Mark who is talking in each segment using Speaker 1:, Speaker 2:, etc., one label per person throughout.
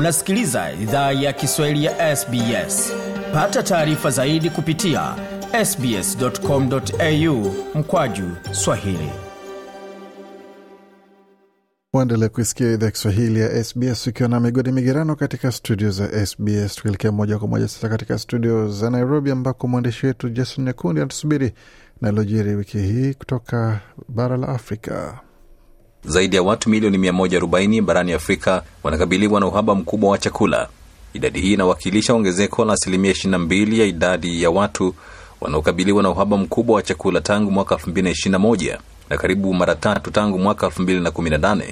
Speaker 1: unasikiliza idhaa ya kiswahili ya sbs pata taarifa zaidi kupitia sbscomau mkwaju swahili
Speaker 2: waendelea kuisikia idhaa Kiswahili ya SBS ukiwa na migodi migerano katika studio za SBS. Tukielekea moja kwa moja sasa katika studio za Nairobi, ambako mwandishi wetu Jason Nyakundi anatusubiri nalojiri wiki hii kutoka bara la Afrika.
Speaker 3: Zaidi ya watu milioni 140 barani Afrika wanakabiliwa na uhaba mkubwa wa chakula. Idadi hii inawakilisha ongezeko la asilimia 22 ya idadi ya watu wanaokabiliwa na uhaba mkubwa wa chakula tangu mwaka 2021 na karibu mara tatu tangu mwaka 2018.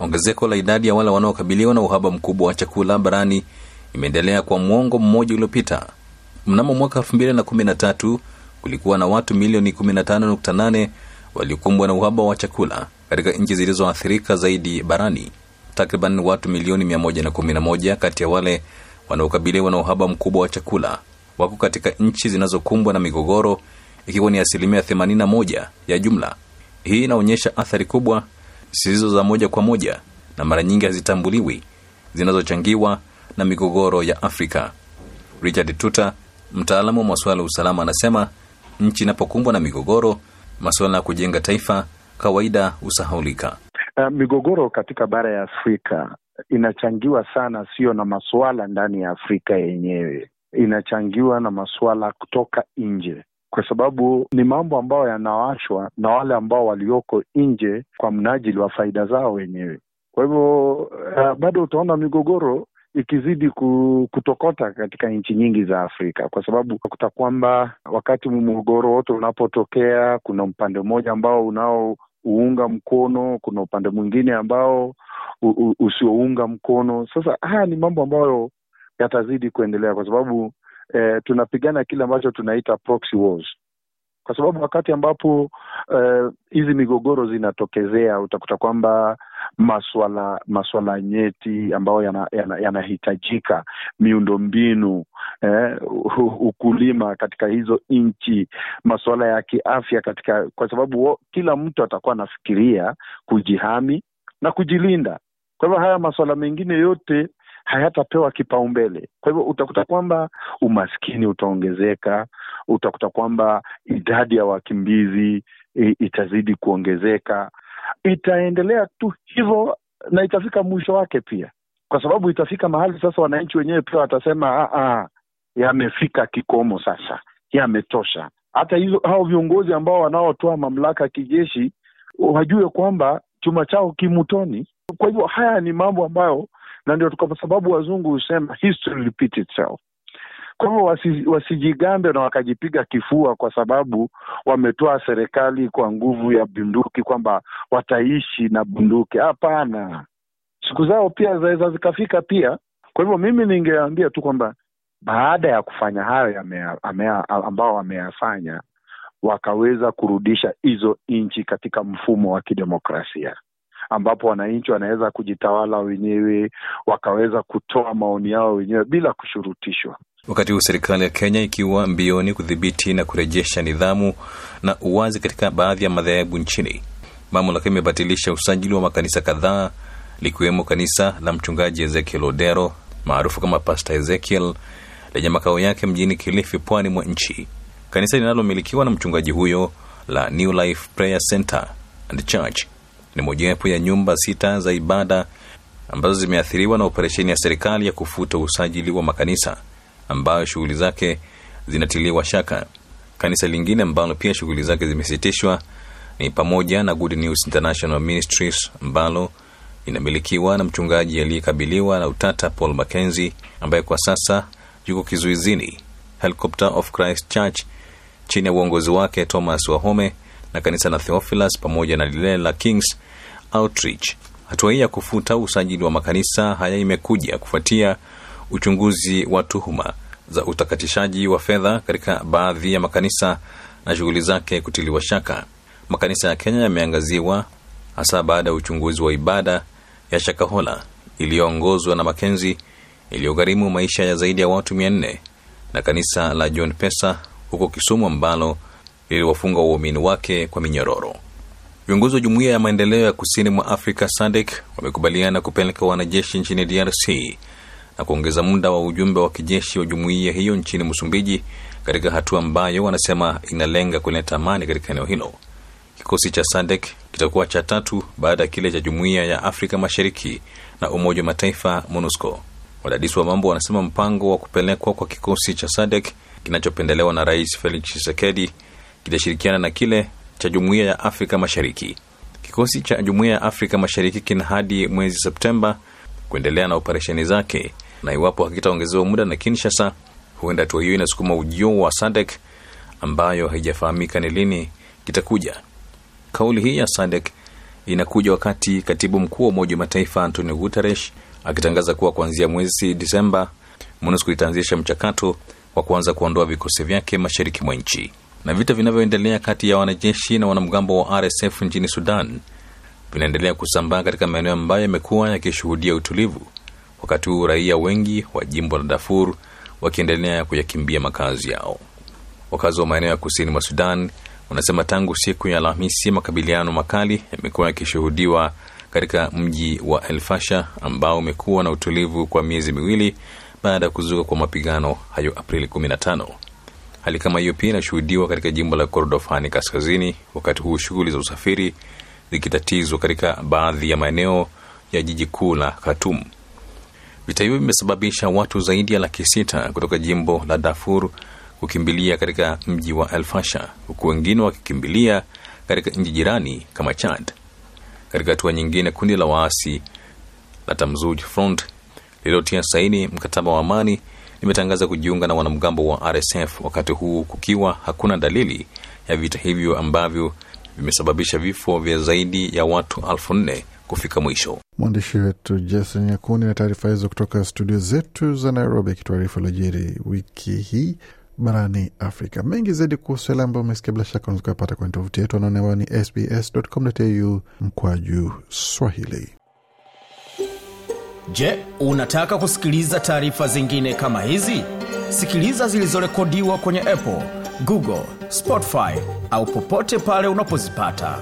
Speaker 3: Ongezeko la idadi ya wale wanaokabiliwa na uhaba mkubwa wa chakula barani imeendelea kwa mwongo mmoja uliopita. Mnamo mwaka 2013 kulikuwa na watu milioni 15.8 waliokumbwa na uhaba wa chakula katika nchi zilizoathirika zaidi barani. Takriban watu milioni 111 kati ya wale wanaokabiliwa na uhaba mkubwa wa chakula wako katika nchi zinazokumbwa na migogoro, ikiwa ni asilimia 81 ya jumla. Hii inaonyesha athari kubwa zisizo za moja kwa moja na mara nyingi hazitambuliwi zinazochangiwa na migogoro ya Afrika. Richard Tuta, mtaalamu wa masuala ya usalama, anasema nchi inapokumbwa na migogoro, masuala ya kujenga taifa kawaida husahaulika.
Speaker 4: Uh, migogoro katika bara ya Afrika inachangiwa sana, sio na masuala ndani ya Afrika yenyewe, inachangiwa na masuala kutoka nje kwa sababu ni mambo ambayo yanawashwa na wale ambao walioko nje kwa mnajili wa faida zao wenyewe. Kwa hivyo uh, bado utaona migogoro ikizidi kutokota katika nchi nyingi za Afrika kwa sababu utakuta kwamba wakati mgogoro wote unapotokea, kuna upande mmoja ambao unaouunga mkono, kuna upande mwingine ambao usiounga mkono. Sasa haya ni mambo ambayo yatazidi kuendelea kwa sababu eh, tunapigana kile ambacho tunaita proxy wars kwa sababu wakati ambapo hizi uh, migogoro zinatokezea utakuta kwamba maswala maswala nyeti ambayo yanahitajika yana, yana miundo mbinu eh, ukulima katika hizo nchi, masuala ya kiafya katika, kwa sababu kila mtu atakuwa anafikiria kujihami na kujilinda. Kwa hivyo haya masuala mengine yote hayatapewa kipaumbele. Kwa hivyo utakuta kwamba umaskini utaongezeka, utakuta kwamba idadi ya wakimbizi itazidi kuongezeka, itaendelea tu hivyo na itafika mwisho wake pia, kwa sababu itafika mahali sasa wananchi wenyewe pia watasema yamefika kikomo sasa, yametosha. Hata hizo hao viongozi ambao wanaotoa mamlaka ya kijeshi wajue kwamba chuma chao kimutoni. Kwa hivyo haya ni mambo ambayo na ndio kwa sababu wazungu husema history repeat itself. Kwa hivyo wasi, wasijigambe na wakajipiga kifua kwa sababu wametoa serikali kwa nguvu ya bunduki kwamba wataishi na bunduki. Hapana, siku zao pia zaweza zikafika pia. Kwa hivyo mimi ningeambia tu kwamba baada ya kufanya hayo ambao wameyafanya, wakaweza kurudisha hizo nchi katika mfumo wa kidemokrasia ambapo wananchi wanaweza kujitawala wenyewe, wakaweza kutoa maoni yao wenyewe bila kushurutishwa.
Speaker 3: Wakati huu serikali ya Kenya ikiwa mbioni kudhibiti na kurejesha nidhamu na uwazi katika baadhi ya madhehebu nchini, mamlaka imebatilisha usajili wa makanisa kadhaa likiwemo kanisa la mchungaji Ezekiel Odero maarufu kama Pasta Ezekiel lenye makao yake mjini Kilifi, pwani mwa nchi. Kanisa linalomilikiwa na mchungaji huyo la New Life Prayer Center and Church ni mojawapo ya nyumba sita za ibada ambazo zimeathiriwa na operesheni ya serikali ya kufuta usajili wa makanisa ambayo shughuli zake zinatiliwa shaka. Kanisa lingine ambalo pia shughuli zake zimesitishwa ni pamoja na Good News International Ministries ambalo inamilikiwa na mchungaji aliyekabiliwa na utata Paul Mackenzie ambaye kwa sasa yuko kizuizini, Helicopter of Christ Church chini ya uongozi wake Thomas Wahome na kanisa la Theophilus pamoja na lile la Kings Outreach. Hatua hii ya kufuta usajili wa makanisa haya imekuja kufuatia uchunguzi wa tuhuma za utakatishaji wa fedha katika baadhi ya makanisa na shughuli zake kutiliwa shaka. Makanisa ya Kenya yameangaziwa hasa baada ya uchunguzi wa ibada ya Shakahola iliyoongozwa na Makenzi iliyogharimu maisha ya zaidi ya watu mia nne na kanisa la John Pesa huko Kisumu ambalo liliwafunga waumini wake kwa minyororo. Viongozi wa jumuiya ya maendeleo ya kusini mwa Afrika SADC wamekubaliana kupeleka wanajeshi nchini DRC na kuongeza muda wa ujumbe wa kijeshi wa jumuiya hiyo nchini Msumbiji, katika hatua ambayo wanasema inalenga kuleta amani katika eneo hilo. Kikosi cha SADC kitakuwa cha tatu baada ya kile cha jumuiya ya Afrika Mashariki na Umoja wa Mataifa MONUSCO. Wadadisi wa mambo wanasema mpango wa kupelekwa kwa kikosi cha SADC kinachopendelewa na Rais Felix Tshisekedi kitashirikiana na kile cha Jumuiya ya Afrika Mashariki. Kikosi cha Jumuiya ya Afrika Mashariki kina hadi mwezi Septemba kuendelea na operesheni zake, na iwapo hakitaongezewa muda na Kinshasa, huenda hatua hiyo inasukuma ujio wa SADC ambayo haijafahamika ni lini kitakuja. Kauli hii ya SADC inakuja wakati katibu mkuu wa Umoja wa Mataifa Antonio Guterres akitangaza kuwa kuanzia mwezi Disemba MONUSCO itaanzisha mchakato wa kuanza kuondoa vikosi vyake mashariki mwa nchi. Na vita vinavyoendelea kati ya wanajeshi na wanamgambo wa RSF nchini Sudan vinaendelea kusambaa katika maeneo ambayo yamekuwa yakishuhudia utulivu, wakati huu raia wengi wa jimbo la Darfur wakiendelea kuyakimbia makazi yao. Wakazi wa maeneo ya kusini mwa Sudan wanasema tangu siku ya Alhamisi makabiliano makali yamekuwa yakishuhudiwa katika mji wa El Fasha ambao umekuwa na utulivu kwa miezi miwili baada ya kuzuka kwa mapigano hayo Aprili 15. Hali kama hiyo pia inashuhudiwa katika jimbo la Kordofani kaskazini, wakati huu shughuli za usafiri zikitatizwa katika baadhi ya maeneo ya jiji kuu la Khartoum. Vita hivyo vimesababisha watu zaidi ya laki sita kutoka jimbo la Darfur kukimbilia katika mji wa Alfasha, huku wengine wakikimbilia katika nchi jirani kama Chad. Katika hatua nyingine, kundi la waasi la Tamzuj Front lililotia saini mkataba wa amani limetangaza kujiunga na wanamgambo wa RSF, wakati huu kukiwa hakuna dalili ya vita hivyo ambavyo vimesababisha vifo vya zaidi ya watu elfu nne kufika mwisho.
Speaker 2: Mwandishi wetu Jason Nyakundi na taarifa hizo kutoka studio zetu za Nairobi, akituarifu lojiri wiki hii barani Afrika. Mengi zaidi kuhusu yale ambayo umesikia, bila shaka unaweza kuyapata kwenye tovuti yetu anaonewa ni sbs.com.au mkwaju Swahili.
Speaker 1: Je, unataka kusikiliza taarifa zingine kama hizi? Sikiliza zilizorekodiwa kwenye Apple, Google, Spotify au popote pale unapozipata.